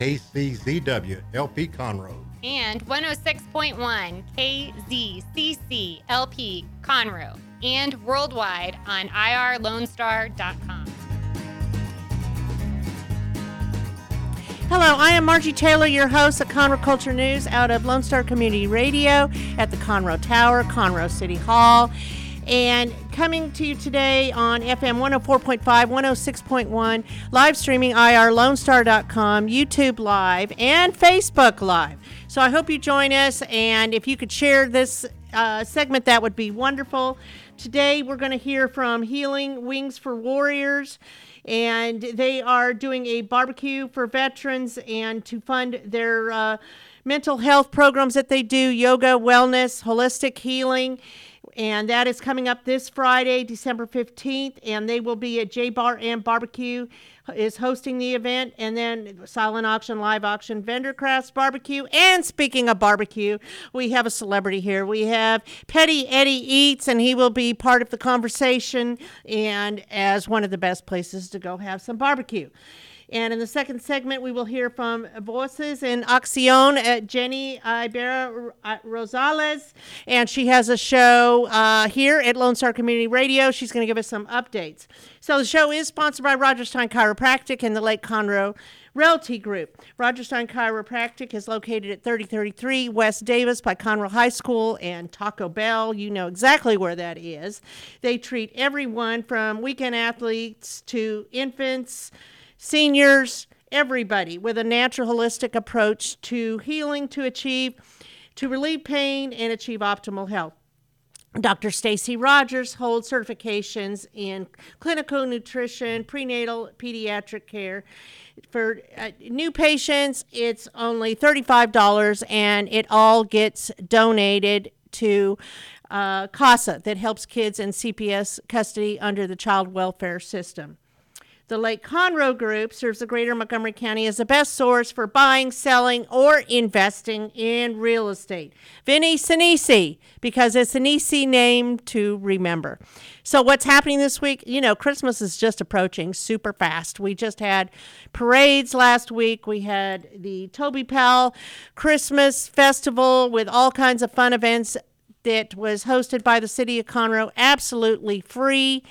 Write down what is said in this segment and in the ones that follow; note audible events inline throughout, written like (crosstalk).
KCZW LP Conroe. and 106.1 KZCC LP Conroe and worldwide on irlonestar.com. Hello, I am Margie Taylor, your host of Conroe Culture News out of Lone Star Community Radio at the Conroe Tower, Conroe City Hall. And coming to you today on FM 104.5, 106.1, live streaming irlonestar.com, YouTube Live, and Facebook Live. So I hope you join us, and if you could share this uh, segment, that would be wonderful. Today we're going to hear from Healing Wings for Warriors and they are doing a barbecue for veterans and to fund their uh, mental health programs that they do yoga, wellness, holistic healing. And that is coming up this Friday, December 15th. And they will be at J-Bar-M Barbecue is hosting the event. And then silent auction, live auction, vendor crafts, barbecue. And speaking of barbecue, we have a celebrity here. We have Petty Eddie Eats, and he will be part of the conversation and as one of the best places to go have some barbecue. And in the second segment, we will hear from Voices in Action at Jenny Ibera Rosales. And she has a show uh, here at Lone Star Community Radio. She's going to give us some updates. So the show is sponsored by Rodgers Stein Chiropractic and the Lake Conroe Realty Group. Rodgers Stein Chiropractic is located at 3033 West Davis by Conroe High School and Taco Bell. You know exactly where that is. They treat everyone from weekend athletes to infants seniors, everybody with a natural holistic approach to healing to achieve to relieve pain and achieve optimal health. Dr. Stacy Rodgers holds certifications in clinical nutrition, prenatal pediatric care. For uh, new patients, it's only $35 and it all gets donated to uh, CASA that helps kids in CPS custody under the child welfare system. The Lake Conroe Group serves the greater Montgomery County as the best source for buying, selling, or investing in real estate. Vinny Sinisi, because it's an easy name to remember. So, what's happening this week? You know, Christmas is just approaching super fast. We just had parades last week. We had the Toby Powell Christmas Festival with all kinds of fun events that was hosted by the city of Conroe, absolutely free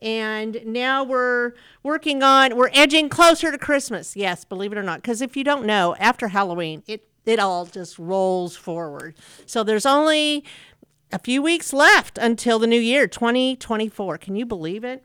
and now we're working on we're edging closer to christmas. Yes believe it or not. Because if you don't know after halloween it it all just rolls forward. So there's only a few weeks left until the new year 2024 can you believe it?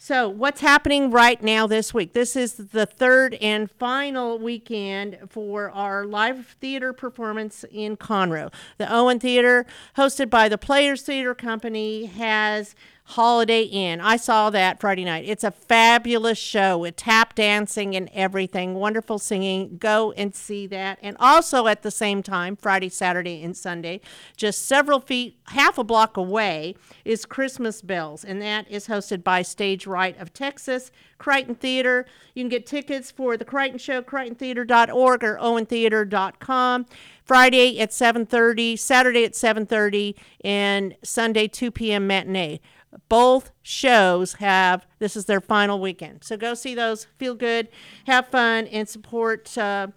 So, what's happening right now this week? This is the third and final weekend for our live theater performance in Conroe. The Owen Theater, hosted by the Players Theater Company, has Holiday Inn. I saw that Friday night. It's a fabulous show with tap dancing and everything, wonderful singing. Go and see that. And also at the same time, Friday, Saturday, and Sunday, just several feet, half a block away, is Christmas Bells, and that is hosted by Stage Right of Texas, Crichton Theater. You can get tickets for the Crichton Show, crichtontheater.org or owentheater.com. Friday at 7:30, Saturday at 7:30, and Sunday 2 p.m. matinee both shows have this is their final weekend. So go see those feel good have fun and support uh,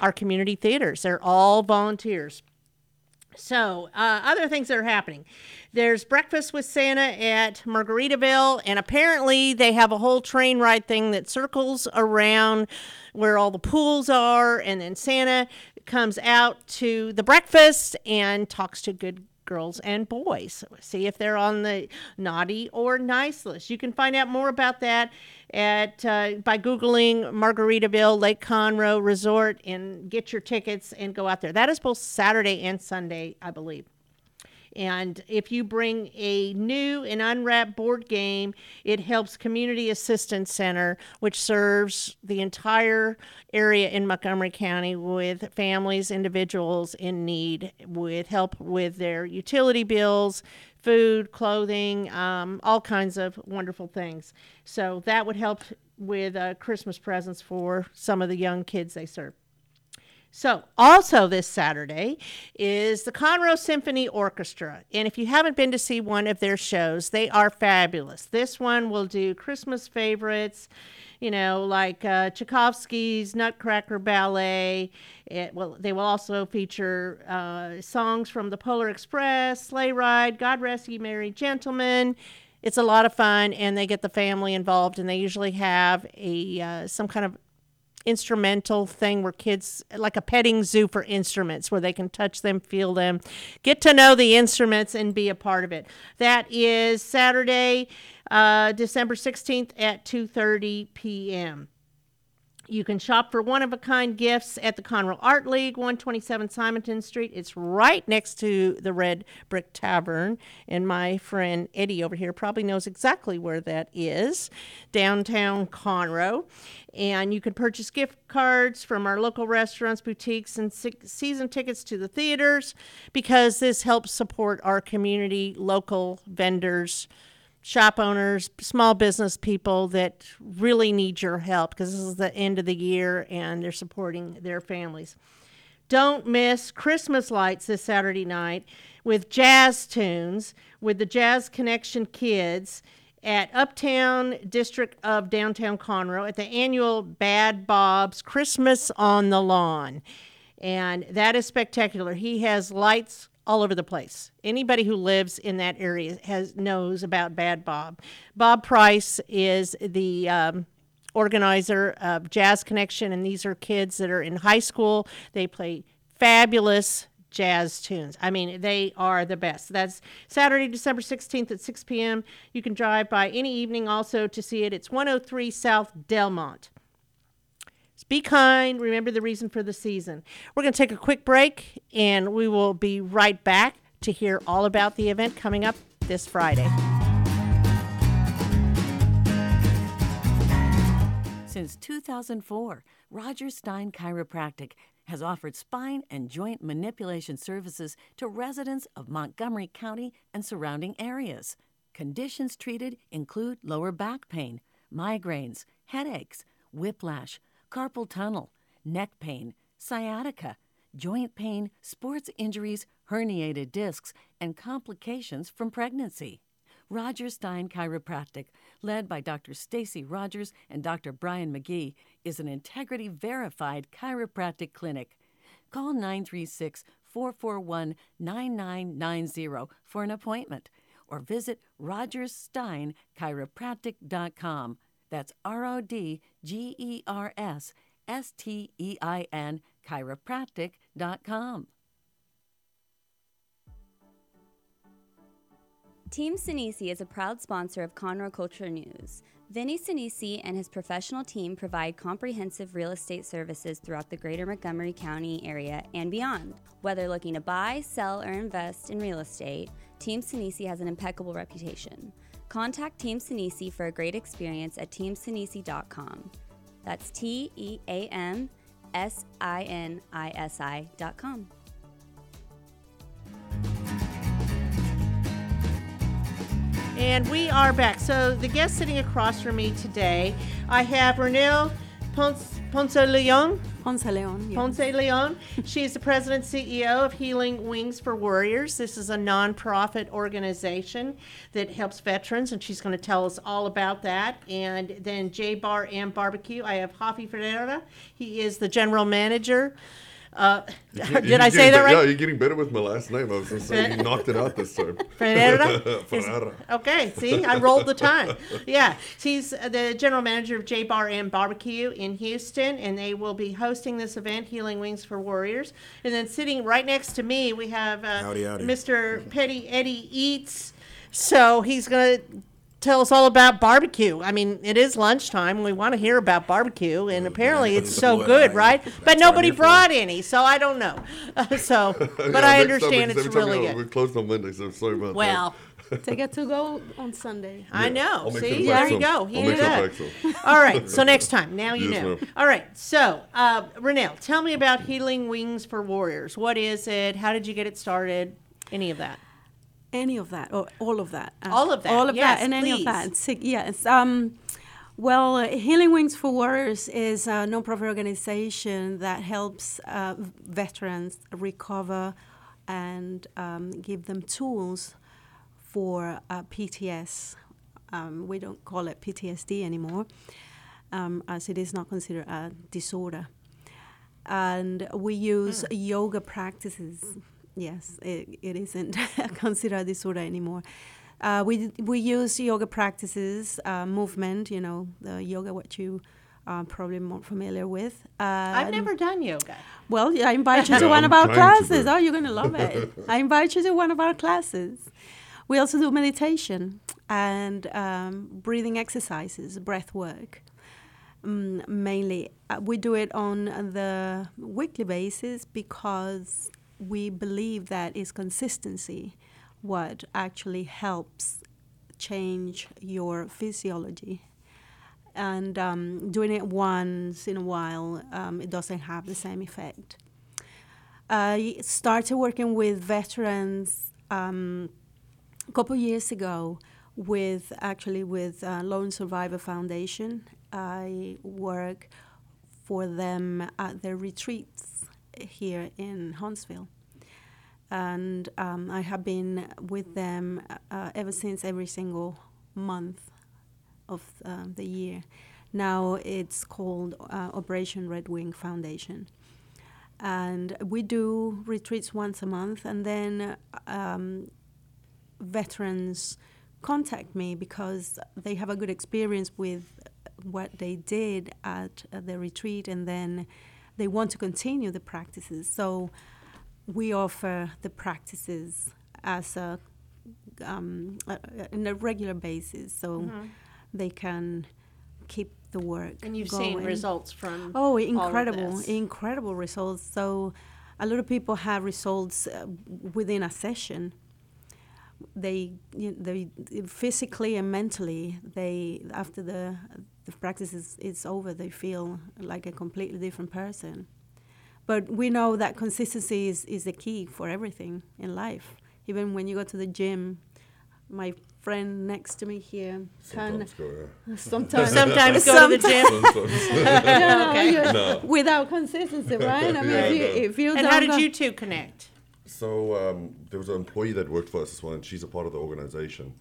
our community theaters. They're all volunteers. So uh, other things that are happening. There's breakfast with santa at margaritaville and apparently they have a whole train ride thing that circles around where all the pools are and then santa comes out to the breakfast and talks to good girls and boys. See if they're on the naughty or nice list. You can find out more about that at uh, by googling Margaritaville Lake Conroe Resort and get your tickets and go out there. That is both Saturday and Sunday, I believe. And if you bring a new and unwrapped board game, it helps Community Assistance Center, which serves the entire area in Montgomery County with families, individuals in need, with help with their utility bills, food, clothing, um, all kinds of wonderful things. So that would help with uh, Christmas presents for some of the young kids they serve. So, also this Saturday is the Conroe Symphony Orchestra. And if you haven't been to see one of their shows, they are fabulous. This one will do Christmas favorites, you know, like uh, Tchaikovsky's Nutcracker Ballet. It will, they will also feature uh, songs from the Polar Express, Sleigh Ride, God Rest Ye Merry Gentlemen. It's a lot of fun, and they get the family involved, and they usually have a uh, some kind of instrumental thing where kids like a petting zoo for instruments where they can touch them feel them get to know the instruments and be a part of it. That is saturday uh, december 16th at 2.30 p.m you can shop for one of a kind gifts at the Conroe Art League, 127 Simonton Street. It's right next to the Red Brick Tavern. And my friend Eddie over here probably knows exactly where that is, downtown Conroe. And you can purchase gift cards from our local restaurants, boutiques, and season tickets to the theaters because this helps support our community, local vendors shop owners, small business people that really need your help because this is the end of the year and they're supporting their families. Don't miss Christmas lights this Saturday night with jazz tunes with the Jazz Connection Kids at Uptown District of Downtown Conroe at the annual Bad Bob's Christmas on the Lawn. And that is spectacular. He has lights all over the place. Anybody who lives in that area has knows about Bad Bob. Bob Price is the um, organizer of Jazz Connection, and these are kids that are in high school. They play fabulous jazz tunes. I mean, they are the best. That's Saturday, December 16th at 6 p.m. You can drive by any evening also to see it. It's 103 South Delmont. Be kind. Remember the reason for the season. We're going to take a quick break and we will be right back to hear all about the event coming up this Friday. Since 2004, Rodgers Stein Chiropractic has offered spine and joint manipulation services to residents of Montgomery County and surrounding areas. Conditions treated include lower back pain, migraines, headaches, whiplash, carpal tunnel, neck pain, sciatica, joint pain, sports injuries, herniated discs, and complications from pregnancy. Rodgers Stein Chiropractic, led by Dr. Stacy Rodgers and Dr. Brian McGee, is an integrity verified chiropractic clinic. Call 936 441 9990 for an appointment or visit rodgerssteinchiropractic.com. That's R O D G E R S S T E I N chiropractic.com. Team Sinisi is a proud sponsor of Conroe Culture News. Vinny Sinisi and his professional team provide comprehensive real estate services throughout the greater Montgomery County area and beyond. Whether looking to buy, sell, or invest in real estate, Team Sinisi has an impeccable reputation. Contact Team Sinisi for a great experience at teamsinisi.com. That's T E A M S I N I S I.com. And we are back. So the guest sitting across from me today, I have Renelle Ponce, Ponce Leon. Ponce Leon. yes. Ponce Leon. She is the president CEO of Healing Wings for Warriors. This is a nonprofit organization that helps veterans, and she's going to tell us all about that. And then J-Bar-M Barbecue. I have Javi Ferreira. He is the general manager. Uh, (laughs) did You're I say that right? Yeah, you're getting better with my last name. I was going to say you knocked it out this time. (laughs) Ferreira? (laughs) Is- Ferreira. Okay, see, I rolled the time. Yeah, he's the general manager of J-Bar-M Barbecue in Houston, and they will be hosting this event, Healing Wings for Warriors. And then sitting right next to me, we have uh, Howdy, howdy. Mr. Petty Eddie Eats. So he's going to tell us all about barbecue. I mean, it is lunchtime. We want to hear about barbecue, and apparently it's so good, right? But nobody I'm here for. brought any, so I don't know. (laughs) so, (laughs) but Yeah, I next time, understand it's every really we- good. We're closed on Monday, so sorry about that. Well, They get to go on Sunday. I know. I'll make sure See, to there pack you some. go. I'll He make did sure to that. pack some. (laughs) All right. So next time, now you Yes, know. ma'am. All right. So, uh, Renelle, tell me about Healing Wings for Warriors. What is it? How did you get it started? Any of that? Any of that, or all of that. uh, All of that, All of yes, that, and any of that. Yes. Um, well, uh, Healing Wings for Warriors is a nonprofit organization that helps uh, veterans recover and um, give them tools for uh, PTS. Um, we don't call it PTSD anymore, um, as it is not considered a disorder. And we use yoga practices. Yes, it, it isn't (laughs) considered a disorder anymore. Uh, we, we use yoga practices, uh, movement, you know, the yoga, what you are probably more familiar with. Uh, I've never done yoga. well, I invite you to Yeah, (laughs) one I'm of our classes. Oh, you're going to love it. (laughs) I invite you to one of our classes. We also do meditation and um, breathing exercises, breath work. Mm, mainly, uh, we do it on the weekly basis because we believe that is consistency what actually helps change your physiology and um, doing it once in a while, um, it doesn't have the same effect. I started working with veterans um, a couple years ago with actually with uh, Lone Survivor Foundation. I work for them at their retreats here in Huntsville. And um, I have been with them uh, ever since every single month of uh, the year. Now it's called uh, Operation Red Wing Foundation. And we do retreats once a month, and then um, veterans contact me because they have a good experience with what they did at uh, the retreat, and then they want to continue the practices. So we offer the practices as a um, uh, in a regular basis, so they can keep the work. Mm-hmm. And you've seen results from Oh, incredible, incredible results. So, a lot of people have results uh, within a session. They, you know, they physically and mentally, they after the the practice is, is over, they feel like a completely different person. But we know that consistency is, is the key for everything in life. Even when you go to the gym, my friend next to me here can Sometimes go, yeah. sometimes (laughs) Sometimes go to the gym. (laughs) No, Okay. No. without consistency, right? I mean, Yeah, if you no. if you And how did go- you two connect? So um, there was an employee that worked for us as well, and she's a part of the organization.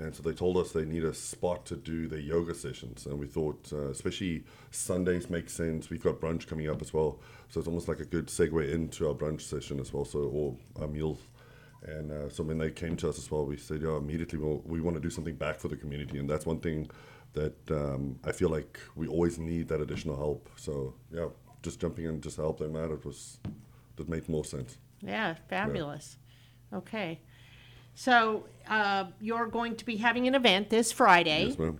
And so they told us they need a spot to do their yoga sessions, and we thought, uh, especially Sundays make sense. We've got brunch coming up as well, so it's almost like a good segue into our brunch session as well, so or our meals. And uh, so when they came to us as well, we said, yeah, immediately we'll, we want to do something back for the community, and that's one thing that um, I feel like we always need that additional help. So yeah, just jumping in just help them out, it was that made more sense. Yeah, fabulous. Okay. So uh, you're going to be having an event this Friday Yes, ma'am.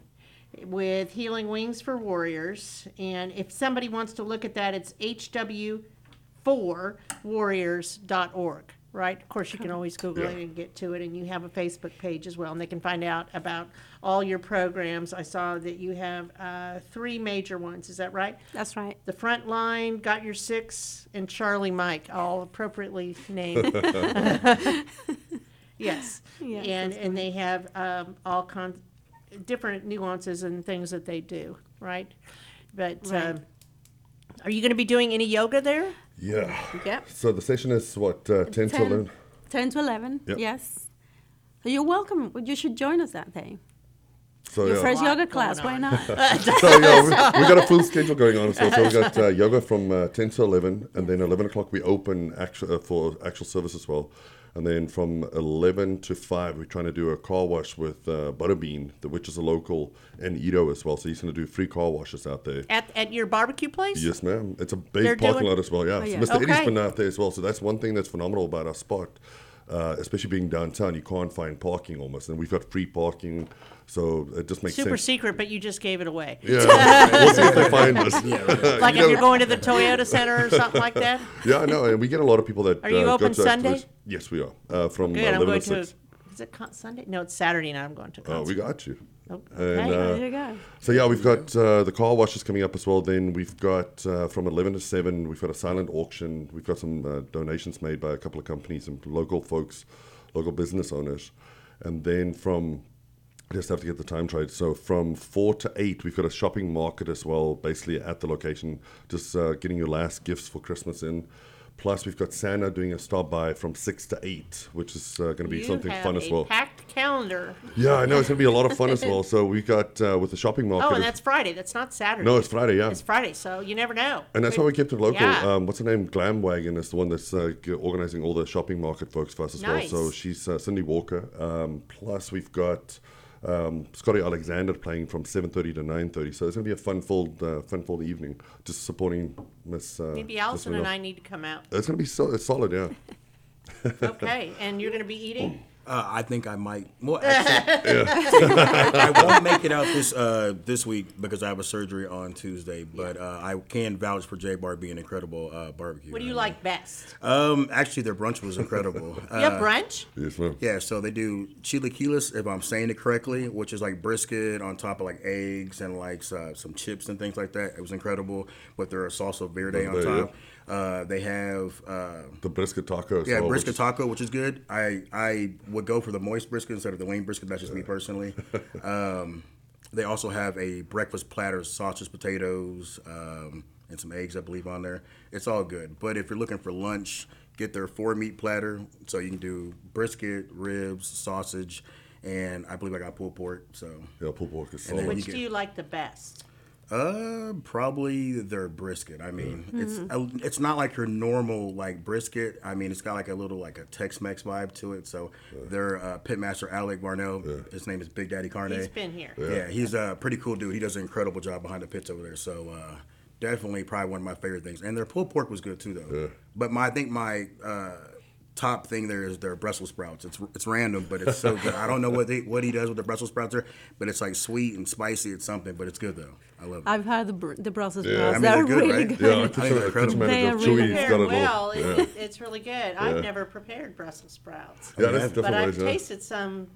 with Healing Wings for Warriors. And if somebody wants to look at that, it's hw4warriors.org, right? Of course, you can always Google it and get to it. And you have a Facebook page as well, and they can find out about all your programs. I saw that you have uh, three major ones. Is that right? That's right. The front line, Got Your Six, and Charlie Mike, all appropriately named. (laughs) (laughs) yes. Yes, and that's and they have um, all con- different nuances and things that they do, right? But Right. um, are you going to be doing any yoga there? Yeah. Yep. So the session is what uh, ten to 10. eleven. 10 to 11, Yep. yes. So you're welcome. You should join us that day. So Your yeah. first lot yoga going class, why on. not? (laughs) (laughs) so yeah, we, we got a full schedule going on. So, so we got uh, yoga from uh, ten to eleven, and then eleven o'clock we open actual uh, for actual service as well. And then from 11 to 5, we're trying to do a car wash with uh, Butterbean, the, which is a local, and EaDo as well. So he's going to do free car washes out there. At, at your barbecue place? Yes, ma'am. It's a big They're parking doing- lot as well. Yeah, Oh, yeah. So Mr. Eddie's Okay. been out there as well. So that's one thing that's phenomenal about our spot. Uh, especially being downtown, you can't find parking almost, and we've got free parking, so it just makes Super sense. secret, but you just gave it away. Yeah, (laughs) we'll see if they find us. (laughs) Like You if know- you're going to the Toyota Center or something like that. Yeah, I know, and we get a lot of people that. Are you uh, go open to Sunday? activities. Yes, we are. Uh, from Good. uh, I'm 11 going to to. 6. Is it con- Sunday? No, it's Saturday night. I'm going to. Oh, we got you. Okay. And, uh, There you go. So yeah, we've got uh, the car washes coming up as well. Then we've got uh, from eleven to seven, we've got a silent auction. We've got some uh, donations made by a couple of companies and local folks, local business owners, and then from I just have to get the time right. So from four to eight, we've got a shopping market as well, basically at the location, just uh, getting your last gifts for Christmas in. Plus, we've got Santa doing a stop by from six to eight, which is uh, going to be you something fun as well. Packed calendar. Yeah, I know it's going to be a lot of fun as (laughs) well. So we got uh, with the shopping market. Oh, and that's Friday. That's not Saturday. no, it's Friday. Yeah, It's Friday, so you never know. and that's why we kept it local. Yeah. Um, what's her name? Glam Wagon is the one that's uh, organizing all the shopping market folks for us as Nice. well. So she's uh, Cindy Walker. Um, plus, we've got um, Scotty Alexander playing from 7:30 to 9:30. So it's going to be a fun-filled, uh, fun-filled evening, just supporting Miss. Uh, Maybe Allison and I need to come out. It's going to be so it's solid, yeah. (laughs) Okay, and you're going to be eating. (laughs) Uh, I think I might. Well, (laughs) actually, I won't make it out this uh, this week because I have a surgery on Tuesday. But uh, I can vouch for J Bar being incredible uh, barbecue. What do you I like best? Um, actually, their brunch was incredible. (laughs) You have Uh, brunch? Yes, ma'am. Yeah, so they do chilaquiles, if I'm saying it correctly, which is like brisket on top of like eggs and like uh, some chips and things like that. It was incredible. But there are salsa verde on Verde, yeah. Top. Uh, they have uh, The brisket taco. yeah, well, brisket which- taco, which is good. I I would go for the moist brisket instead of the lean brisket. That's just me personally. (laughs) Um, they also have a breakfast platter, sausage, potatoes, um, and some eggs, I believe, on there. It's all good. But if you're looking for lunch, get their four meat platter. So you can do brisket, ribs, sausage, and I believe I got pulled pork. So Yeah, pulled pork is And solid. Which you do you like the best? Uh, probably their brisket. I mean, it's a, it's not like your normal like brisket. I mean, it's got like a little like a Tex-Mex vibe to it. So their uh, pitmaster Alec Varnell, his name is Big Daddy Carne. He's been here. Yeah, he's a pretty cool dude. He does an incredible job behind the pits over there. So uh, definitely probably one of my favorite things. And their pulled pork was good too, though. But my I think my uh, top thing there is their Brussels sprouts. It's it's random, but it's so (laughs) good. I don't know what they, what he does with the Brussels sprouts there, but it's like sweet and spicy. It's something, but it's good though. I love it. I've had the, br- the Brussels Yeah. sprouts. I mean, They're they're good, really right? good. Yeah, our think kitchen, they're incredible. They are really got Prepared well. Yeah. It, it's really good. I've never prepared Brussels sprouts, Yeah, that's but different I've ways. yeah. tasted some.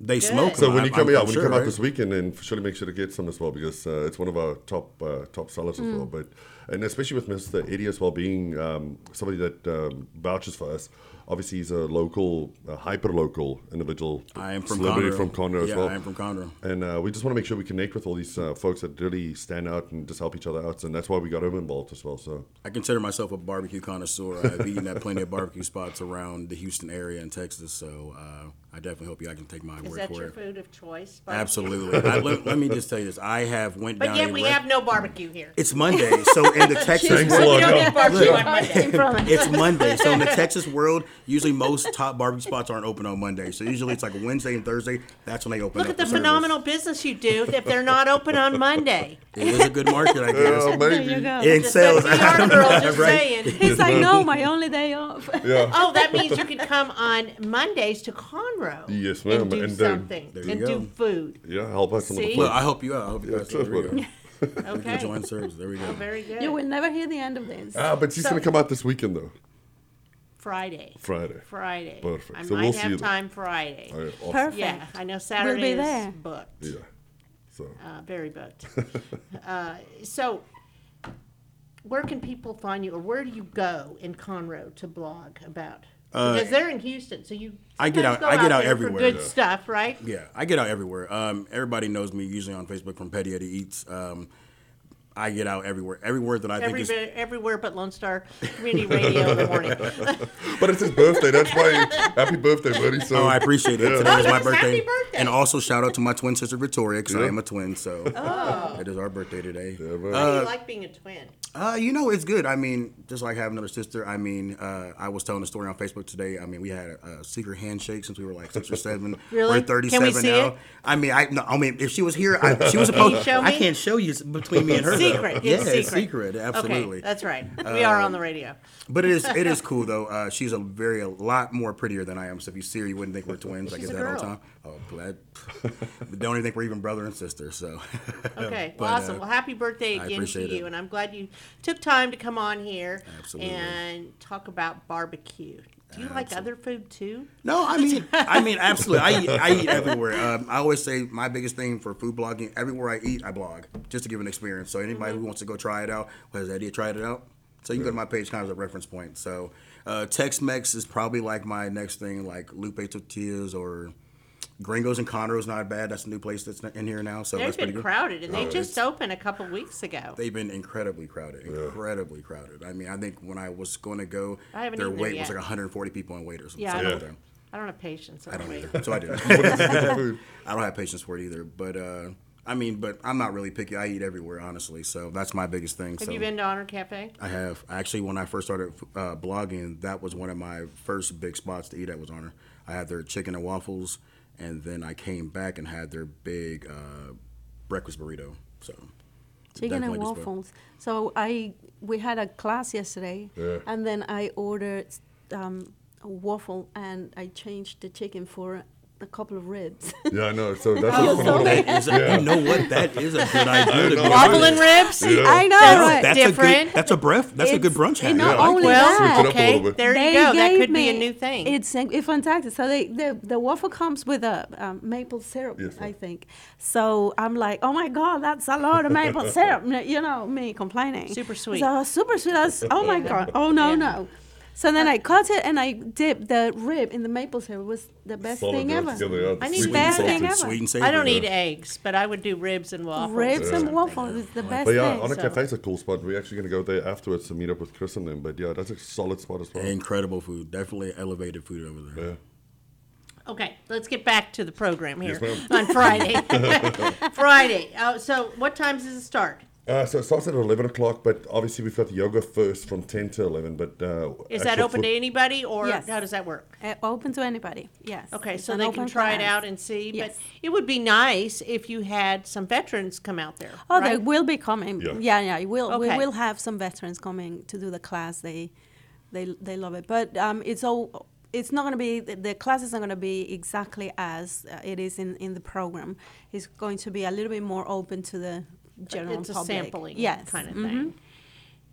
They smoke. So them, when you I'm- come I'm out, when sure, you come out this weekend, then surely make sure to get some as well because uh, it's one of our top uh, top sellers as Mm. well. But and especially with Mr. Eddie as well being um, somebody that um, vouches for us. Obviously, he's a local, uh, hyper local individual. I am from Conroe. from Conroe as Yeah, well. I am from Conroe. And uh, we just want to make sure we connect with all these uh, folks that really stand out and just help each other out. And that's why we got him involved as well. So I consider myself a barbecue connoisseur. I've eaten at plenty of barbecue spots around the Houston area and Texas, so uh, I definitely hope you I can take my word. Is word that for your it. food of choice? barbecue? Absolutely. I, let, let me just tell you this: I have went But down. yet a we re- have no barbecue here. It's Monday, so in the (laughs) Texas Thanks a world, lot. Don't Yeah. get barbecue on Monday. It's Monday. So in the Texas world, usually most top barbecue spots aren't open on Monday. So usually it's like Wednesday and Thursday. That's when they open. Look up at the service. phenomenal business you do if they're not open on Monday. It is a good market, I guess. (laughs) There maybe. you go. In Just sales, like PR girl, just (laughs) Right. saying. He's like, no, my only day off. Yeah. Oh, that means you could come on Mondays to Conroe. Yes, ma'am, And do and, something There you and go. do food. Yeah, help us some of the See? Well. I help you out. I hope you guys. sure, there we go. (laughs) Okay. Join service. There we go. Oh, very good. You will never hear the end of this. Ah, but she's So- gonna come out this weekend though. Friday. Friday. Friday. Perfect. I So might we'll see have you time Friday. All right, awesome. Perfect. Yeah, I know Saturday is there. booked. Yeah. So Uh, very booked. (laughs) uh, so, where can people find you, or where do you go in Conroe to blog about? Because they're in Houston, so you. Uh, I get out- I get out there everywhere. Good Yeah. stuff, right? Yeah, I get out everywhere. Um, everybody knows me usually on Facebook from Petty Eddie Eats. Um, I get out everywhere. Everywhere that I think is Everywhere, everywhere but Lone Star Community Radio in the morning. (laughs) But it's his birthday. That's why. Happy birthday, buddy. So Oh, I appreciate it. Today Oh, is my birthday. happy birthday. And also shout out to my twin sister Victoria because I am a twin. So Oh. it is our birthday today. Yeah, man. How do you like being a twin? Uh, you know, it's good. I mean, just like having another sister. I mean, uh, I was telling a story on Facebook today. I mean, we had a, a secret handshake since we were like six or seven. (laughs) Really? We're Can 37 we see now. it? I mean, I no, I mean, if she was here, I, she was (laughs) supposed. you show I me? can't show you s- between me and her. Secret. It's yeah, secret. it's secret. Absolutely. Okay, that's right. We are on the radio. But it is it is (laughs) cool though. Uh, she's a very a lot more prettier than I am. So if you see her, you wouldn't think we're twins. I get that all the time. Oh, glad. Don't even think we're even brother and sister. So. (laughs) Okay, But, well, awesome. uh, well, happy birthday again to you, it. and I'm glad you took time to come on here Absolutely. and talk about barbecue. Do you like other food too? No, I mean, I mean, absolutely. I eat, I eat everywhere. Um, I always say my biggest thing for food blogging: everywhere I eat, I blog, just to give an experience. So anybody Mm-hmm. who wants to go try it out, who has the idea, try it out. So you can go to my page, kind of as a reference point. So uh, Tex-Mex is probably like my next thing, like Lupe Tortillas or Gringos and Conroe's not bad. That's a new place that's in here now. So They've that's pretty been good. crowded, and they Oh, just opened a couple weeks ago. They've been incredibly crowded, incredibly crowded. I mean, I think when I was going to go, I their wait was like 140 people on wait or something. Yeah, I don't, like. I don't have patience. I don't wait. either. So I (laughs) didn't. (laughs) I don't have patience for it either. But uh, I mean, but I'm not really picky. I eat everywhere, honestly. So that's my biggest thing. Have so you been to Honor Cafe? I have actually when I first started uh, blogging, that was one of my first big spots to eat at was Honor. I had their chicken and waffles, and then I came back and had their big uh, breakfast burrito. So Chicken and waffles. So I we had a class yesterday, Yeah. and then I ordered um, a waffle, and I changed the chicken for a couple of ribs. (laughs) Yeah, I know. So that's (laughs) Oh, a so That is a, You know what? That is a good (laughs) idea. to know. be Waffle and ribs? I know, That's right? That's different. a good. That's a breath. That's a good brunch hack. not Yeah, I like only that. Switch it up a okay, little bit. there they you go. That gave could be a new thing. It's, it's fantastic. So they, the the waffle comes with a um, maple syrup, Yes, I think. So I'm like, oh my god, that's a lot of maple syrup. You know, me complaining. Super sweet. So super sweet. That's, oh my god. Oh no Yeah. no. So then I cut it and I dipped the rib in the maple syrup. It was the best Solid thing ever. together, yeah, the I need sweet and best salty. thing ever. Sweet and savory. I don't eat yeah. eggs, but I would do ribs and waffles. Ribs or and something. waffles is the best But yeah, thing. Honor so- Cafe is a cool spot. We're actually going to go there afterwards to meet up with Chris and them. But yeah, that's a solid spot as well. Incredible food. Definitely elevated food over there. Yeah. Okay, let's get back to the program here Yes, on Friday. (laughs) Friday. Uh, so, what times does it start? Uh, so it starts at 11 o'clock, but obviously we've got the yoga first from 10 to 11. But uh, Is that open food- to anybody, or Yes. how does that work? Uh, open to anybody. Yes. Okay, It's so an they can open try it class. out and see. Yes. But it would be nice if you had some veterans come out there. Oh, they right? will be coming. Yeah. Yeah, yeah. we will we Okay. will have some veterans coming to do the class. They they they love it. But um, it's all. It's not going to be the, the class is not going to be exactly as uh, it is in, in the program. It's going to be a little bit more open to the general it's a sampling yes. kind of mhm. thing.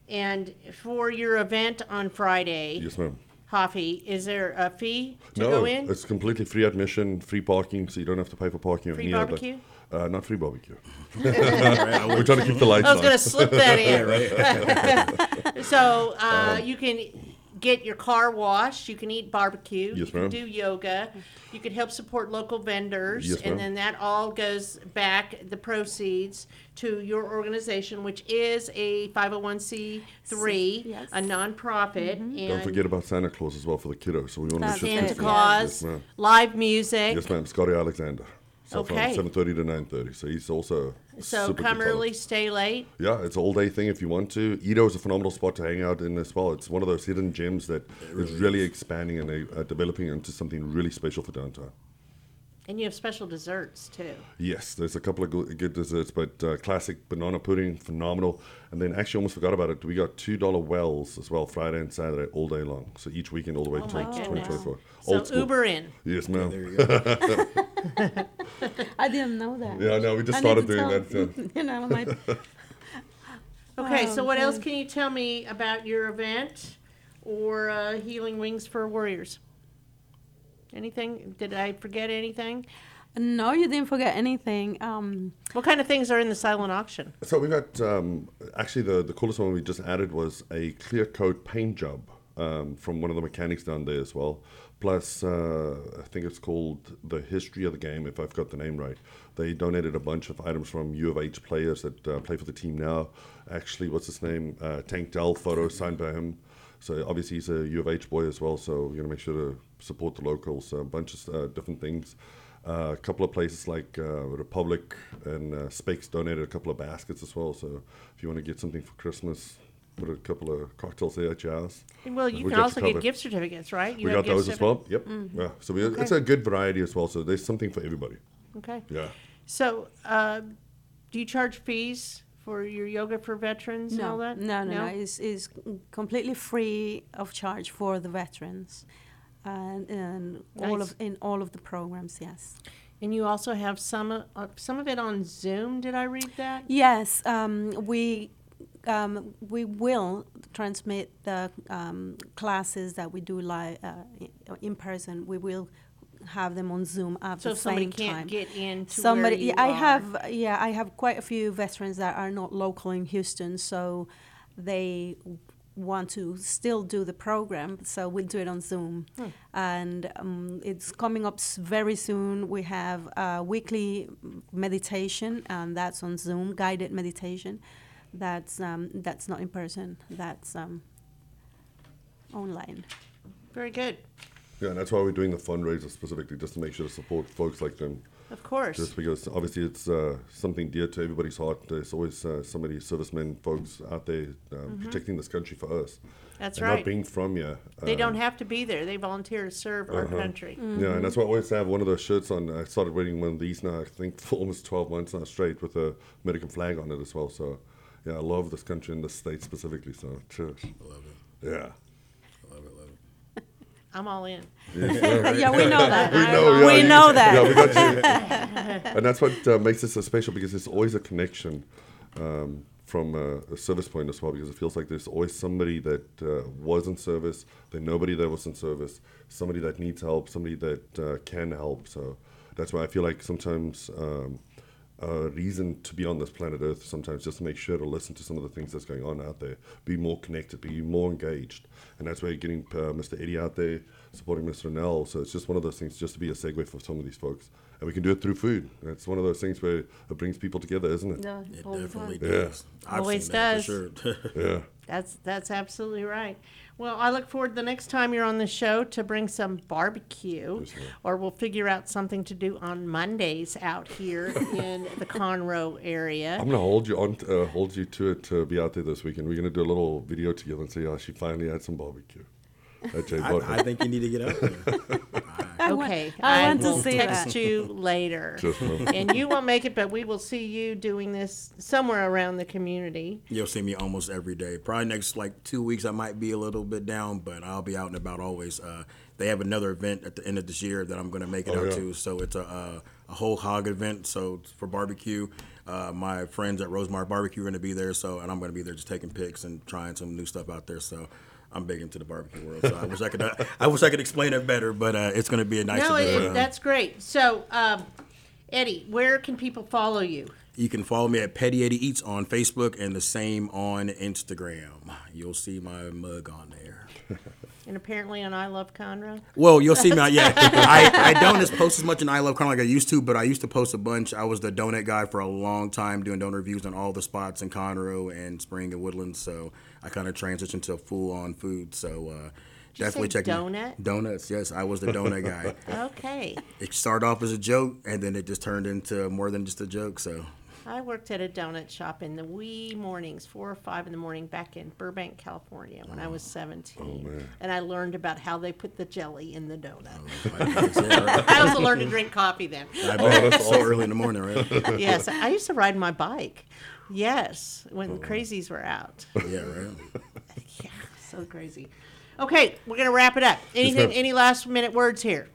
And for your event on Friday, Yes, ma'am. Hoffy, is there a fee to no, go in? it's completely free admission, free parking, so you don't have to pay for parking. or Free any other- barbecue? Uh, not free barbecue. (laughs) We're trying to keep the lights I was on. going to slip that in. (laughs) (laughs) so uh, Um, you can get your car washed. You can eat barbecue. Yes, you can ma'am. do yoga. You can help support local vendors, Yes, ma'am. and then that all goes back the proceeds to your organization, which is a 501c3, Yes. a nonprofit, mm-hmm. and Don't forget about Santa Claus as well for the kiddos. So we want to make That's sure Santa Claus, Yes, live music. Yes, ma'am. Scotty Alexander. So um, Okay. from 7.30 to 9.30. So he's also So super come early, stay late. Yeah, it's an all day thing if you want to. EaDo is a phenomenal spot to hang out in as well. It's one of those hidden gems that is really expanding and they are developing into something really special for downtown. And you have special desserts too. Yes, there's a couple of good, good desserts, but uh, classic banana pudding, phenomenal. And then actually, almost forgot about it. We got two dollar wells as well, Friday and Saturday, all day long. So each weekend, all the way Oh until 2024. So Old school. Uber in. Yes, ma'am. There you go. (laughs) I didn't know that. Yeah, no, we just I started doing tell- that. (laughs) you know, my, (laughs) Okay, so what else can you tell me about your event or uh, Healing Wings for Warriors? Anything? Did I forget anything? no, you didn't forget anything. Um, What kind of things are in the silent auction? So we got um, actually the the coolest one we just added was a clear coat paint job um, from one of the mechanics down there as well. Plus, uh, I think it's called the history of the game, if I've got the name right. They donated a bunch of items from U of H players that uh, play for the team now. Actually, what's his name? Uh, Tank Dell photo signed by him. So obviously he's a U of H boy as well. So we're gonna make sure to support the locals. So a bunch of uh, different things. Uh, a couple of places like uh, Republic and uh, Spakes donated a couple of baskets as well. So if you want to get something for Christmas, put a couple of cocktails there at your house. Well, you we can also you get gift certificates, right? You we have got those as well. Yep. Mm-hmm. Yeah. So we, it's a good variety as well. So there's something for everybody. Okay. Yeah. So, uh, do you charge fees for your yoga for veterans and all No, that? no, no, no. It's, it's completely free of charge for the veterans, and, and all Nice. of in all of the programs. Yes. And you also have some of, uh, some of it on Zoom. Did I read that? Yes, um, we um, we will transmit the um, classes that we do live uh, i- in person. We will have them on Zoom at So the if somebody same can't get somebody, where you yeah, I are. have yeah, I have quite a few veterans that are not local in Houston, so they want to still do the program, so we'll do it on Zoom. Hmm. And um, it's coming up very soon. We have a weekly meditation, and that's on Zoom, guided meditation. That's um, that's not in person. That's um, online. Very good. Yeah, and that's why we're doing the fundraiser specifically, just to make sure to support folks like them. Of course. Just because obviously it's uh, something dear to everybody's heart. There's always uh, somebody, servicemen, folks out there um, protecting this country for us. Mm-hmm. That's and right. Not being from here. They don't um, have to be there. They volunteer to serve our Uh-huh. country. Yeah, and that's why I always have one of those shirts on. I started wearing one of these now, I think, (laughs) for almost 12 months now straight with a American flag on it as well. So, yeah, I love this country and this state specifically. So, cheers. Love it. Yeah. Love it. Love it. I'm all in. yeah, (laughs) we know that. (laughs) We know, yeah, we you- know that. Yeah, we got you. (laughs) and that's what uh, makes it so special because there's always a connection um, from uh, a service point as well because it feels like there's always somebody that uh, was in service, then nobody that was in service, somebody that needs help, somebody that uh, can help. So that's why I feel like sometimes. Um, a reason to be on this planet Earth sometimes just to make sure to listen to some of the things that's going on out there, be more connected, be more engaged, and that's where you're getting uh, Mr. Eddie out there supporting Mr. Nell. So it's just one of those things, just to be a segue for some of these folks, and we can do it through food. It's one of those things where it brings people together, isn't it? Yeah, It definitely time. Yeah. does. I've Always seen that does. For sure. (laughs) Yeah. That's that's absolutely right. Well, I look forward the next time you're on the show to bring some barbecue, or we'll figure out something to do on Mondays out here in the Conroe area. I'm gonna hold you on, uh, hold you to it to be out there this weekend. We're gonna do a little video together and say, "Oh, she finally had some barbecue." At I, I think you need to get out there. (laughs) I want- Okay, I want to will see text that. you later, (laughs) Just know. and you won't make it, but we will see you doing this somewhere around the community. You'll see me almost every day. Probably next like two weeks, I might be a little bit down, but I'll be out and about always. Uh, they have another event at the end of this year that I'm going to make it Oh, out yeah. to. So it's a, a, a whole hog event. So it's for barbecue. Uh, my friends at Rosemar Barbecue are going to be there. So and I'm going to be there just taking pics and trying some new stuff out there. So. I'm big into the barbecue world, so I wish I could. I wish I could explain it better, but uh, it's going to be a nice no, it, Um, that's great. So, um, Eddie, where can people follow you? You can follow me at Petty Eddie Eats on Facebook and the same on Instagram. You'll see my mug on there. (laughs) And apparently on I Love Conroe. Well, you'll see me. Yeah, (laughs) I, I don't just post as much in I Love Conroe like I used to, but I used to post a bunch. I was the donut guy for a long time, doing donut reviews on all the spots in Conroe and Spring and Woodlands. So I kind of transitioned to full on food. So uh, definitely check donut? Donuts, yes, I was the donut guy. (laughs) Okay. It started off as a joke, and then it just turned into more than just a joke. So I worked at a donut shop in the wee mornings, four or five in the morning, back in Burbank, California, when I was 17. and I learned about how they put the jelly in the donut. Oh, (laughs) I also learned to drink coffee then. I bet so (laughs) early in the morning, right? (laughs) yes, I used to ride my bike. Yes, when the crazies were out. yeah, right. Yeah, so crazy. Okay, we're gonna wrap it up. Anything? ma'am. any last minute words here?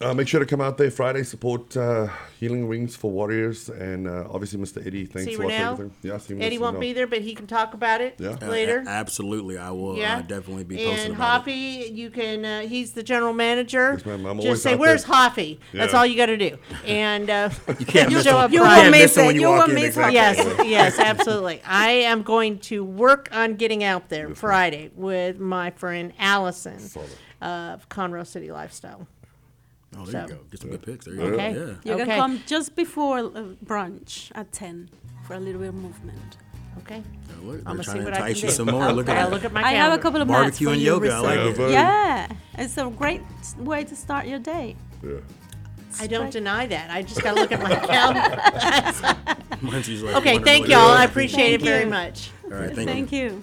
Uh, make sure to come out there Friday, support uh, Healing Wings for Warriors, and uh, obviously Mr. Eddie. Thanks See for Renell? everything. Yeah, see Eddie won't be there, but he can talk about it Yeah. later. A- absolutely, I will Yeah, uh, definitely be posting And about it. You can. Uh, he's the general manager. Yes, ma'am. I'm Just say, "Where's there." Hoppy?" That's all you got to do, (laughs) and uh, (laughs) You can't (laughs) you'll miss show it. up. You Friday. won't miss miss it you You won't miss it. Yes, yes, absolutely. I am going to work on getting out there Friday with my friend Allison of Conroe City Lifestyle. Oh, there So- you go. Get some good picks. There you Okay. go. Yeah. You Okay. can come just before uh, brunch at 10 for a little bit of movement. Okay. Yeah, look, I'm gonna see trying to I can entice you do. some more. Look at I'll look at my I calendar. have a couple of mats Barbecue for and you yoga, I like reserved. it. Yeah, it's a great way to start your day. Yeah. I don't deny that. I just got to look at my (laughs) calendar. (laughs) Mine's like okay, thank y'all. I appreciate it Thank very you. much. All right, thank, Thank you.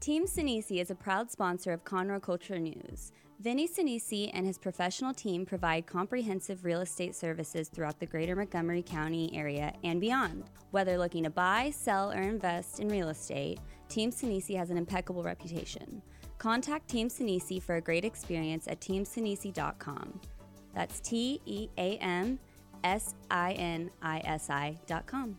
Team Sinisi is a proud sponsor of Conroe Culture News. Vinny Sinisi and his professional team provide comprehensive real estate services throughout the greater Montgomery County area and beyond. Whether looking to buy, sell, or invest in real estate, Team Sinisi has an impeccable reputation. Contact Team Sinisi for a great experience at teamsinisi.com. That's T E A M S I N I S I.com.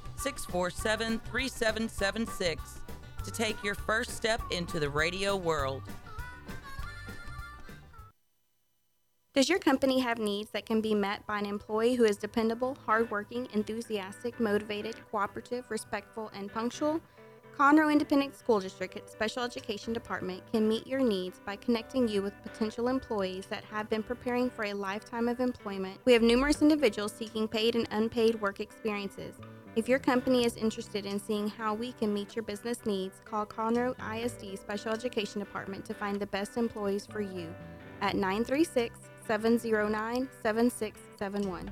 647 3776 to take your first step into the radio world. Does your company have needs that can be met by an employee who is dependable, hardworking, enthusiastic, motivated, cooperative, respectful, and punctual? Conroe Independent School District Special Education Department can meet your needs by connecting you with potential employees that have been preparing for a lifetime of employment. We have numerous individuals seeking paid and unpaid work experiences. If your company is interested in seeing how we can meet your business needs, call Conroe ISD Special Education Department to find the best employees for you at 936 709 7671.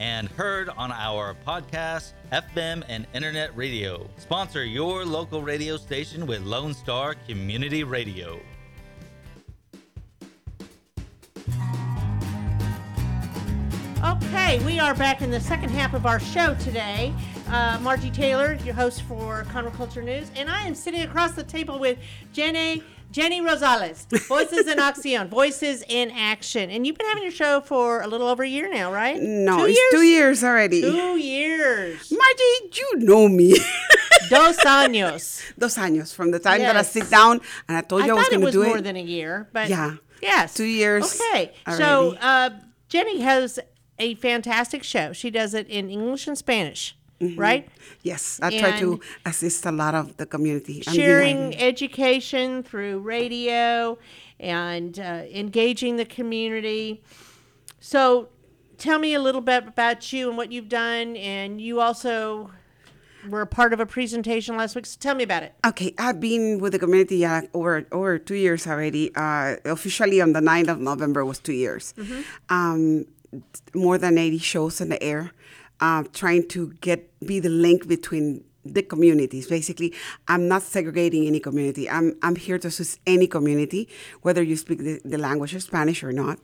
and heard on our podcast, FM, and internet radio. Sponsor your local radio station with Lone Star Community Radio. Okay, we are back in the second half of our show today. Uh, Margie Taylor, your host for Conroe Culture News, and I am sitting across the table with Jenny Jenny Rosales, Voices in Action, Voices in Action. And you've been having your show for a little over a year now, right? No, two it's years? two years already. Two years. Margie, you know me. (laughs) Dos años. Dos años from the time that I sit down and I told you I, was thought it going to was do more than a year, but Yeah. yes, Two years Okay, so uh, Jenny has a fantastic show. She does it in English and Spanish, Mhm. right? Yes, I try to assist a lot of the community. I'm sharing education through radio and uh, engaging the community. So, tell me a little bit about you and what you've done. And you also were a part of a presentation last week. So, tell me about it. Okay, I've been with the community uh, over over two years already. Uh, officially, on the 9th of November was two years. Um, more than 80 shows in the air, uh, trying to get be the link between the communities. Basically, I'm not segregating any community. I'm I'm here to assist any community, whether you speak the, the language of Spanish or not.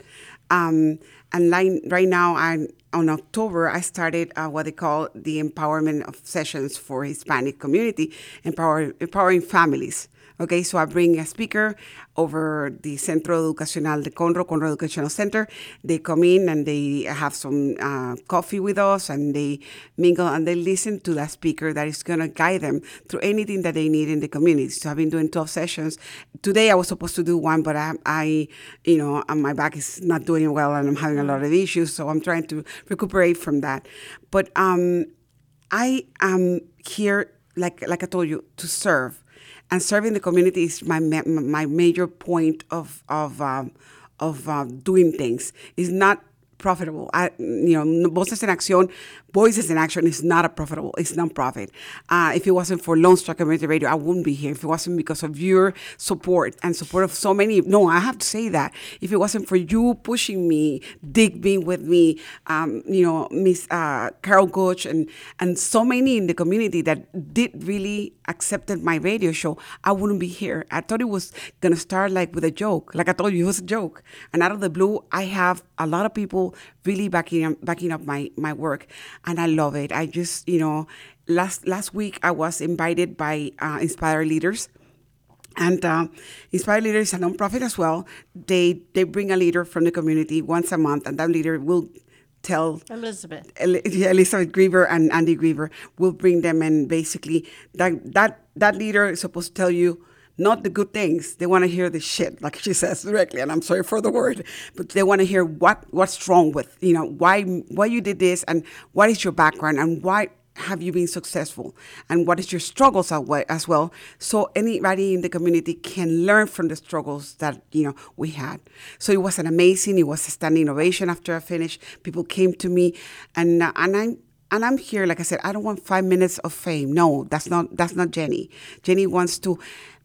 Um, and like, right now, I'm, on October, I started uh, what they call the empowerment of sessions for Hispanic community, empower, empowering families. Okay, so I bring a speaker over the Centro Educacional de Conroe, Conroe Educational Center. They come in and they have some uh, coffee with us and they mingle and they listen to that speaker that is going to guide them through anything that they need in the community. So I've been doing 12 sessions. Today I was supposed to do one, but I, I you know, my back is not doing well and I'm having a lot of issues. So I'm trying to recuperate from that. But um, I am here, like, like I told you, to serve and serving the community is my my major point of of um, of uh, doing things. It's not profitable. I, you know, Voces en Acción Voices in Action is not a profitable, it's nonprofit. Uh, if it wasn't for Lone Star Community Radio, I wouldn't be here. If it wasn't because of your support and support of so many, no, I have to say that. If it wasn't for you pushing me, Dick being with me, um, you know, Miss uh, Carol Gooch, and, and so many in the community that did really accepted my radio show, I wouldn't be here. I thought it was gonna start like with a joke. Like I told you, it was a joke. And out of the blue, I have a lot of people really backing up, backing up my, my work and I love it. I just, you know, last last week I was invited by uh, Inspire Leaders. And uh, Inspire Leaders is a nonprofit as well. They they bring a leader from the community once a month, and that leader will tell Elizabeth, Elizabeth Griever and Andy Griever will bring them, and basically that that that leader is supposed to tell you not the good things. They want to hear the shit, like she says directly. And I'm sorry for the word, but they want to hear what what's wrong with you know why why you did this and what is your background and why have you been successful and what is your struggles as well so anybody in the community can learn from the struggles that you know we had so it was an amazing it was a standing ovation after i finished people came to me and uh, and i'm and I'm here, like I said, I don't want five minutes of fame. No, that's not that's not Jenny. Jenny wants to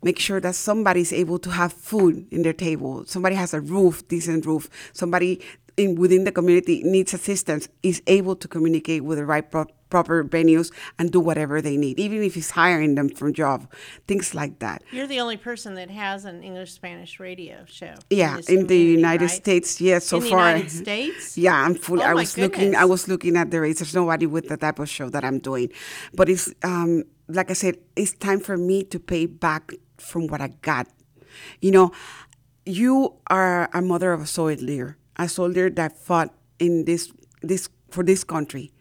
make sure that somebody's able to have food in their table. Somebody has a roof, decent roof. Somebody in within the community needs assistance is able to communicate with the right pro- proper venues and do whatever they need, even if he's hiring them from job, things like that. You're the only person that has an English Spanish radio show. Yeah, in, in the United right? States, yes. So in the far, United States. (laughs) Yeah, I'm full. Oh I was looking. I was looking at the rates. There's nobody with the type of show that I'm doing, but it's um, like I said, it's time for me to pay back from what I got. You know, you are a mother of a soldier, a soldier that fought in this this for this country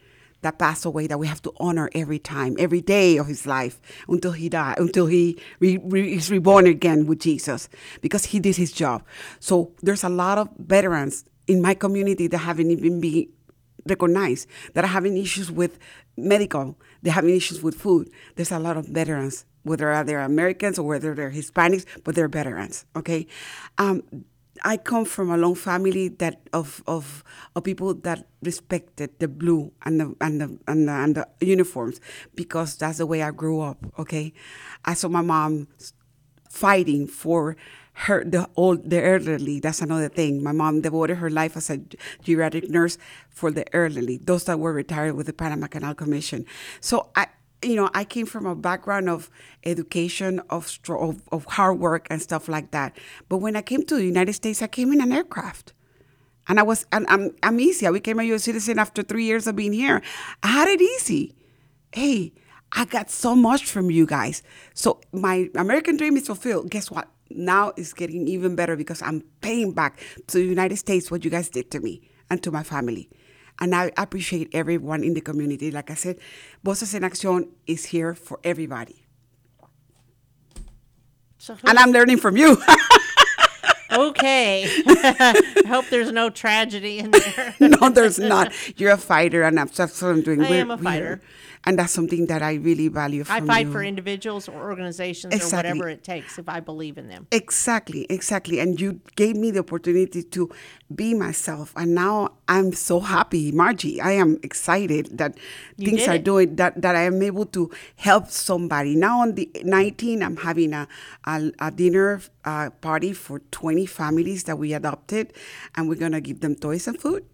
that passed away that we have to honor every time, every day of his life until he died, until he re, re, is reborn again with Jesus, because he did his job. So there's a lot of veterans in my community that haven't even been recognized, that are having issues with medical, they're having issues with food. There's a lot of veterans, whether they're Americans or whether they're Hispanics, but they're veterans. Okay. Um, I come from a long family that of of, of people that respected the blue and the and the, and the and the uniforms because that's the way I grew up. Okay, I saw my mom fighting for her the old the elderly. That's another thing. My mom devoted her life as a geriatric nurse for the elderly, those that were retired with the Panama Canal Commission. So I you know, I came from a background of education, of, of of hard work and stuff like that. But when I came to the United States, I came in an aircraft, and I was and I'm I'm easy. I became a U.S. citizen after three years of being here. I had it easy. Hey, I got so much from you guys. So my American dream is fulfilled. Guess what? Now it's getting even better because I'm paying back to the United States what you guys did to me and to my family. And I appreciate everyone in the community. Like I said, Voces en Acción is here for everybody. So And I'm learning from you. (laughs) okay. I (laughs) hope there's no tragedy in there. (laughs) no, there's not. You're a fighter, and that's what I'm doing. I am a fighter. And that's something that I really value. I fight you. for individuals or organizations or whatever it takes if I believe in them. Exactly, exactly. And you gave me the opportunity to be myself. And now I'm so happy, Margie. I am excited that You things are it. doing that, that I am able to help somebody. Now on the 19, I'm having a, a, a dinner uh, party for 20 families that we adopted, and we're going to give them toys and food.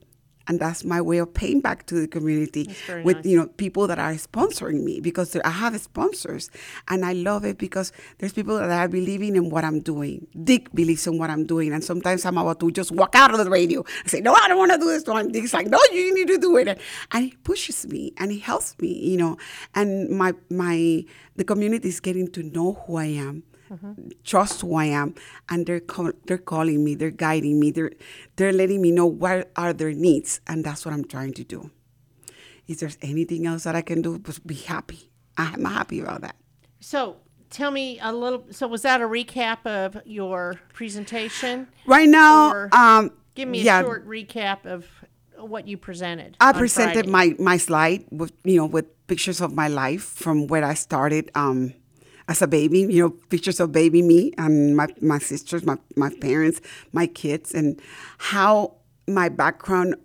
And that's my way of paying back to the community with nice. you know people that are sponsoring me because I have sponsors, and I love it because there's people that are believing in what I'm doing. Dick believes in what I'm doing, and sometimes I'm about to just walk out of the radio and say, "No, I don't want to do this." one. Dick's like, "No, you need to do it," and he pushes me and he helps me, you know. And my my the community is getting to know who I am trust who I am, and they're call, they're calling me, they're guiding me, they're they're letting me know what are their needs, and that's what I'm trying to do. Is there anything else that I can do? Just be happy. I'm happy about that. So tell me a little. So was that a recap of your presentation? Right now, Or um, give me a yeah. short recap of what you presented. I presented Friday. my my slide with you know with pictures of my life from where I started um, as a baby. You know, pictures of baby me and my my sisters, my my parents, my kids, and how my background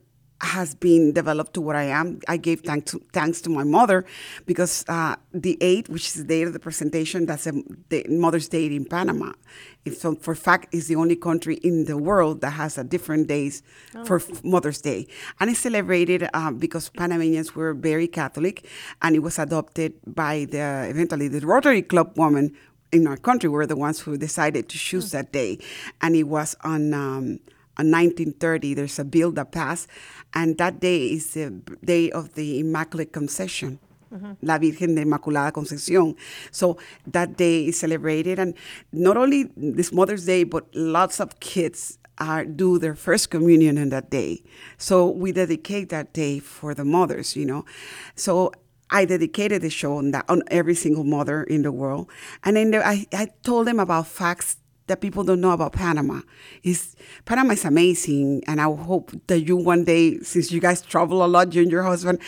has been developed to what I am. I gave thanks to, thanks to my mother because uh, the 8th, which is the date of the presentation, that's a, the Mother's Day in Panama. So for fact, is the only country in the world that has a different days for Mother's Day. And it's celebrated uh, because Panamanians were very Catholic and it was adopted by the, eventually, the Rotary Club woman in our country were the ones who decided to choose that day. And it was on... Um, on 1930, there's a bill that passed, and that day is the day of the Immaculate Conception. Mm-hmm. La Virgen de Inmaculada Concepción. So that day is celebrated, and not only this Mother's Day, but lots of kids are, do their first communion on that day. So we dedicate that day for the mothers, you know. So I dedicated the show on that on every single mother in the world, and then I I told them about facts that people don't know about Panama. Is Panama is amazing, and I hope that you one day, since you guys travel a lot, you and your husband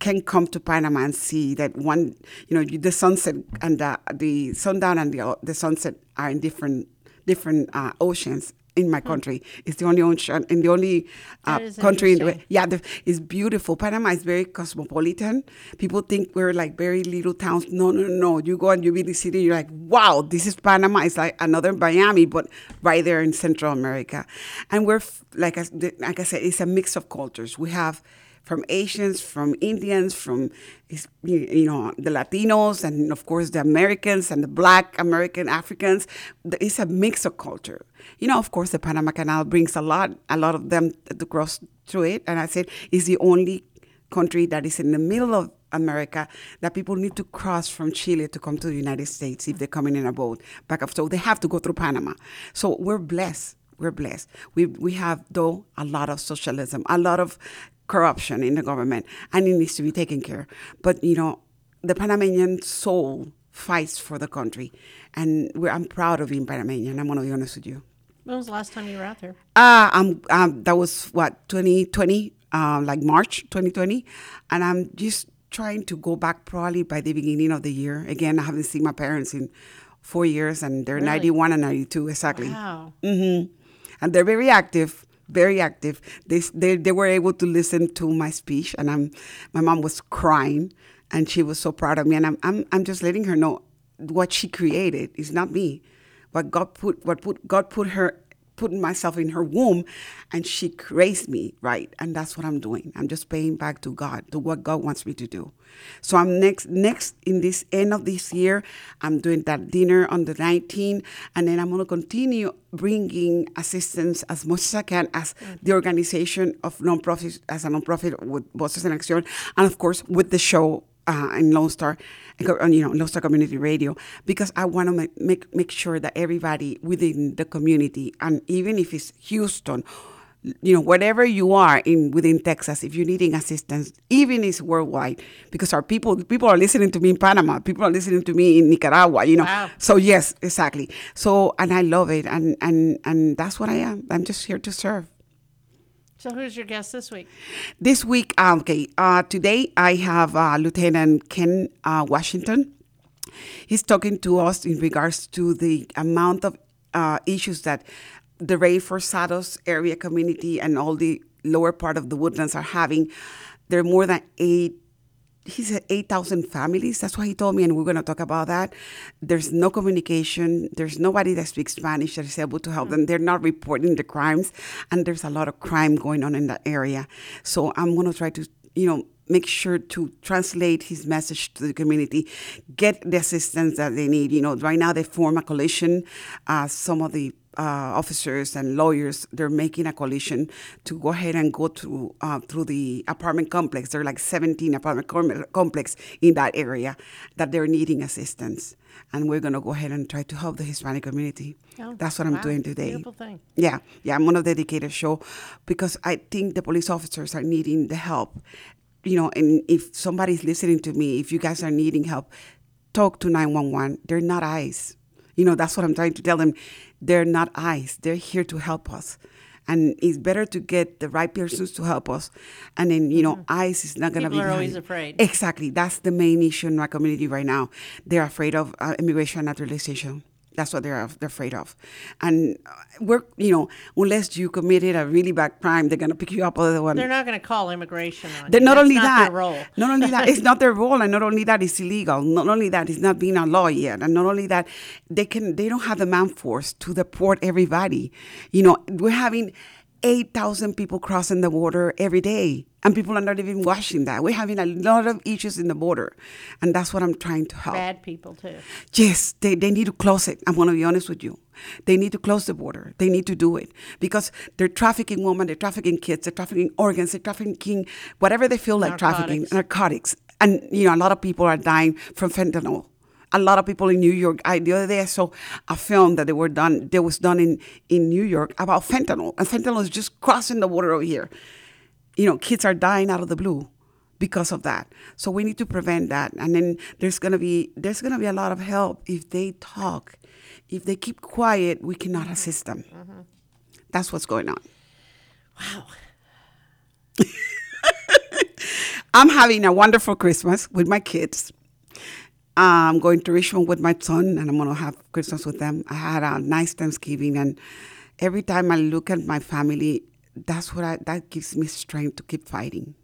can come to Panama and see that one, you know, the sunset and the, the sundown and the, the sunset are in different different uh, oceans in my country. It's the only ocean in the only uh, country in the interesting. yeah, the, it's beautiful. Panama is very cosmopolitan. People think we're like very little towns. No, no, no. You go and you be the city, you're like, wow, this is Panama. It's like another Miami, but right there in Central America. And we're like, like I said, it's a mix of cultures. We have from Asians, from Indians, from you know the Latinos, and of course the Americans and the Black American Africans. It's a mix of culture. You know, of course, the Panama Canal brings a lot, a lot of them to cross through it. And I said, it's the only country that is in the middle of America that people need to cross from Chile to come to the United States if they're coming in a boat back up. So they have to go through Panama. So we're blessed. We're blessed. We we have though a lot of socialism, a lot of corruption in the government, and it needs to be taken care. But you know, the Panamanian soul fights for the country, and we're, I'm proud of being Panamanian. I'm gonna be honest with you. When was the last time you were out there? Uh, I'm, um, that was what 2020, um, like March 2020, and I'm just trying to go back probably by the beginning of the year. Again, I haven't seen my parents in four years, and they're Really? 91 and 92 exactly. Wow. hmm And they're very active, very active. They, they they were able to listen to my speech, and I'm my mom was crying, and she was so proud of me. And I'm I'm, I'm just letting her know what she created is not me, what God put what put God put her put myself in her womb, and she raised me right, and that's what I'm doing. I'm just paying back to God, to what God wants me to do. So I'm next next in this end of this year. I'm doing that dinner on the 19th, and then I'm going to continue bringing assistance as much as I can as mm. the organization of nonprofits as a nonprofit with Voces en Acción, and of course with the show uh, in Lone Star, you know, Lone Star Community Radio, because I want to make, make make sure that everybody within the community, and even if it's Houston you know, wherever you are in within Texas, if you're needing assistance, even it's worldwide, because our people people are listening to me in Panama, people are listening to me in Nicaragua, you know. Wow. So yes, exactly. So and I love it, and and and that's what I am. I'm just here to serve. So who's your guest this week? This week, um, okay, uh, today I have uh, Lieutenant Ken uh, Washington. He's talking to us in regards to the amount of uh, issues that the Ray Forzados area community and all the lower part of the woodlands are having. There are more than eight he said 8,000 families. That's what he told me, and we're going to talk about that. There's no communication. There's nobody that speaks Spanish that is able to help them. They're not reporting the crimes, and there's a lot of crime going on in that area. So I'm going to try to, you know, make sure to translate his message to the community, get the assistance that they need. You know, right now they form a coalition. Uh, some of the uh, officers and lawyers they're making a coalition to go ahead and go through uh, through the apartment complex. There are like 17 apartment com- complex in that area that they're needing assistance, and we're going to go ahead and try to help the Hispanic community. Oh, That's what I'm doing today. Beautiful thing. Yeah, yeah, I'm dedicate a show because I think the police officers are needing the help. You know, and if somebody's listening to me, if you guys are needing help, talk to 911. They're not eyes. You know, that's what I'm trying to tell them. They're not eyes. They're here to help us. And it's better to get the right persons to help us. And then, you know, eyes is not going to be. Mm-hmm. People are always afraid. Exactly. That's the main issue in our community right now. They're afraid of uh, immigration naturalization. That's what they're, they're afraid of. And uh, we're, you know, unless you committed a really bad crime, they're going to pick you up other one. They're not going to call immigration on They're you. not That's only not that, Their role. not only that, it's not their role, and not only that, it's illegal. Not only that, it's not being a law yet, and not only that, they can they don't have the man force to deport everybody. You know, we're having eight thousand people crossing the border every day, and people are not even watching that. We're having a lot of issues in the border, and that's what I'm trying to help. Bad people too. Yes, they, they need to close it. I'm going to be honest with you. They need to close the border. They need to do it because they're trafficking women, they're trafficking kids, they're trafficking organs, they're trafficking whatever they feel like trafficking, narcotics. And, you know, a lot of people are dying from fentanyl. A lot of people in New York. I, the other day I saw a film that they were done. That was done in in New York about fentanyl, and fentanyl is just crossing the water over here. You know, kids are dying out of the blue because of that. So we need to prevent that. And then there's gonna be there's gonna be a lot of help if they talk. If they keep quiet, we cannot assist them. Mm-hmm. That's what's going on. Wow. (laughs) I'm having a wonderful Christmas with my kids. I'm going to Richmond with my son, and I'm going to have Christmas with them. I had a nice Thanksgiving, and every time I look at my family, that's what I, that gives me strength to keep fighting.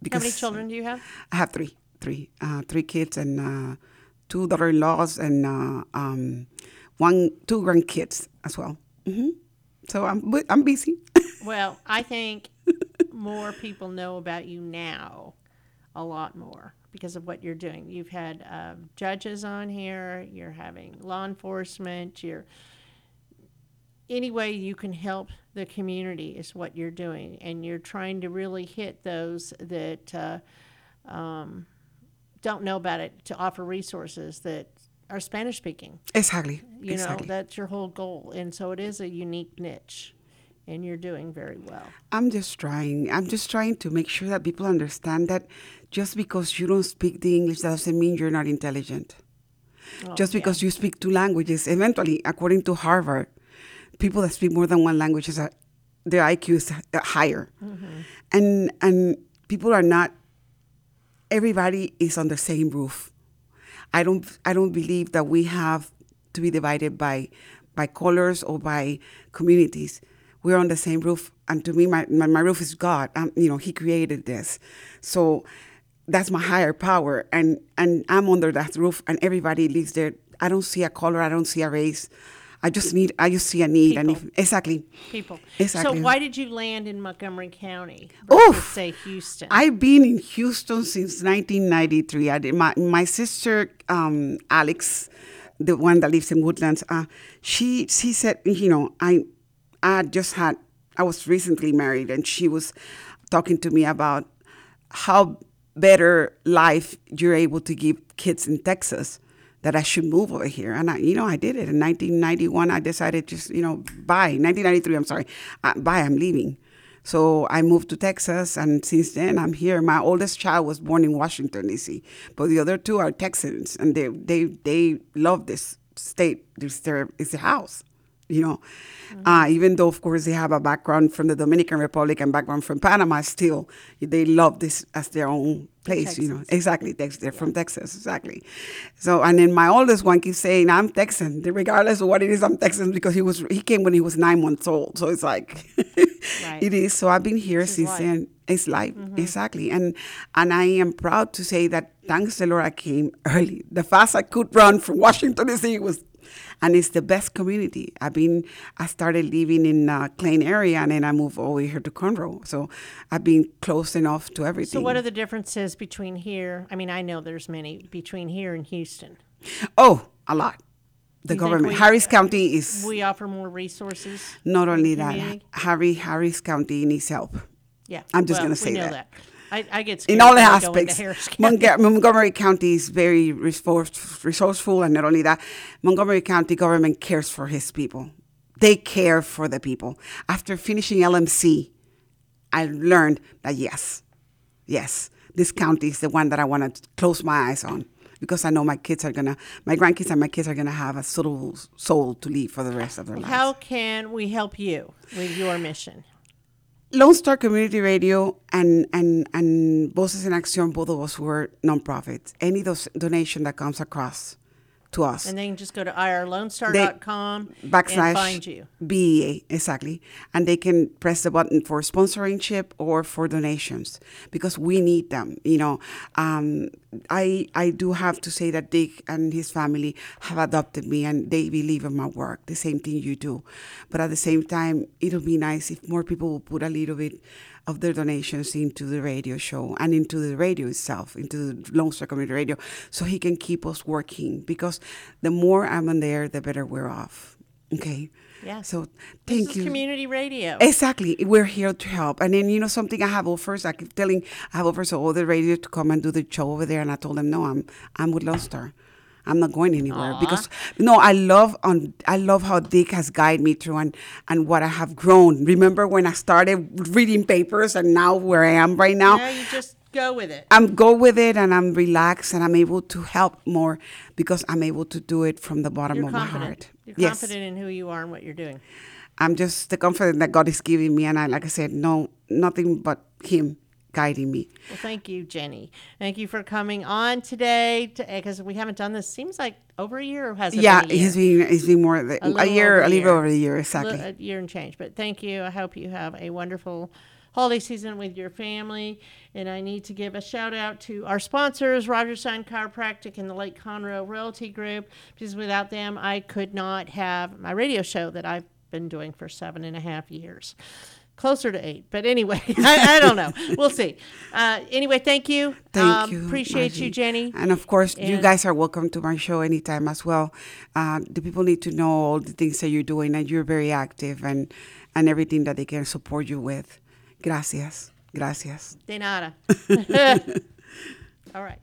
Because How many children do you have? I have three, three, uh, three kids, and uh, two daughter-in-laws, and uh, um, one, two grandkids as well. hmm So I'm I'm busy. (laughs) Well, I think more people know about you now, a lot more because of what you're doing. You've had um, judges on here. You're having law enforcement. You're any way you can help the community is what you're doing, and you're trying to really hit those that uh, um, don't know about it to offer resources that are Spanish speaking. Exactly. You exactly. know, that's your whole goal. And so it is a unique niche, and you're doing very well. I'm just trying. I'm just trying to make sure that people understand that just because you don't speak the English that doesn't mean you're not intelligent. Oh, just because you speak two languages, eventually, according to Harvard, people that speak more than one language is a, their IQ is uh, higher, and and people are not. Everybody is on the same roof. I don't. I don't believe that we have to be divided by by colors or by communities. We're on the same roof, and to me, my my, my roof is God. Um, you know, He created this, so that's my higher power, and and I'm under that roof, and everybody lives there. I don't see a color. I don't see a race. I just need. I just see a need, and if, exactly. People. Exactly. So why did you land in Montgomery County Oof. say Houston? I've been in Houston since 1993. I did, my my sister um, Alex, the one that lives in Woodlands, uh, she she said, you know, I I just had I was recently married, and she was talking to me about how better life you're able to give kids in Texas. That I should move over here, and I, you know, I did it in 1991. I decided just, you know, bye. 1993, I'm sorry, uh, bye. I'm leaving. So I moved to Texas, and since then I'm here. My oldest child was born in Washington D.C., but the other two are Texans, and they they they love this state. It's their it's their house, you know. Uh, even though, of course, they have a background from the Dominican Republic and background from Panama, still they love this as their own place. You know, exactly. Texas. they're from Texas, exactly. So, and then my oldest one keeps saying, "I'm Texan," regardless of what it is. I'm Texan because he was he came when he was nine months old. So it's like, (laughs) Right. It is. So I've been here This since then. It's life, Mhm. exactly. And and I am proud to say that thanks to the Lord, I came early. The fast I could run from Washington D.C. was, and it's the best community. I've been. I started living in uh, Klein area, and then I moved over here to Conroe. So I've been close enough to everything. So, what are the differences between here? I mean, I know there's many between here and Houston. Oh, a lot. The You government. we- Harris County is We offer more resources. not only that. Harry Harris County needs help. Yeah, I'm just well, going to say know that. I, I get scared in all when I go into aspects. Montg- (laughs) Montgomery County is very resourceful, and not only that, Montgomery County government cares for his people. They care for the people. After finishing LMC, I learned that yes, yes, this county is the one that I want to close my eyes on because I know my kids are gonna, my grandkids and my kids are gonna have a suitable soul to live for the rest of their lives. How can we help you with your mission? Lone Star Community Radio and and and Voces en Acción, both of us were nonprofits. Any donation that comes across to us, And they can just go to irlonestar.com backslash and find you. BEA exactly, and they can press the button for sponsorship or for donations because we need them. You know, um, I I do have to say that Dick and his family have adopted me and they believe in my work, the same thing you do. But at the same time, it'll be nice if more people will put a little bit of their donations into the radio show and into the radio itself, into the Lone Star Community Radio, so he can keep us working. Because the more I'm on there, the better we're off. Okay. Yeah. So thank you. community radio. Exactly. We're here to help. And then, you know, something I have offers, I keep telling, I have offers of all the radio to come and do the show over there. And I told them, no, I'm, I'm with Lone Star. I'm not going anywhere Aw. because no, I love on I love how Dick has guided me through and and what I have grown. Remember when I started reading papers and now where I am right now? Now you just go with it. I'm go with it and I'm relaxed and I'm able to help more because I'm able to do it from the bottom You're of my heart. You're yes. confident in who you are and what you're doing. I'm just the confidence that God is giving me, and I, like I said, no, nothing but Him guiding me. Well, thank you, Jenny. Thank you for coming on today because eh, we haven't done this. Seems like over a year or has it yeah, been a it's been it's been more than, a, little year, a little over a year, exactly. A year and change. But thank you. I hope you have a wonderful holiday season with your family. And I need to give a shout out to our sponsors, Roger Stein Chiropractic and the Lake Conroe Realty Group, because without them, I could not have my radio show that I've been doing for seven and a half years. Closer to eight, but anyway, (laughs) I, I don't know. We'll see. Uh, anyway, thank you. Thank Um, you. Appreciate you, Jenny. And of course, you guys are welcome to my show anytime as well. Uh, the people need to know all the things that you're doing, and you're very active, and and everything that they can support you with. Gracias, gracias. De nada. (laughs) (laughs) All right.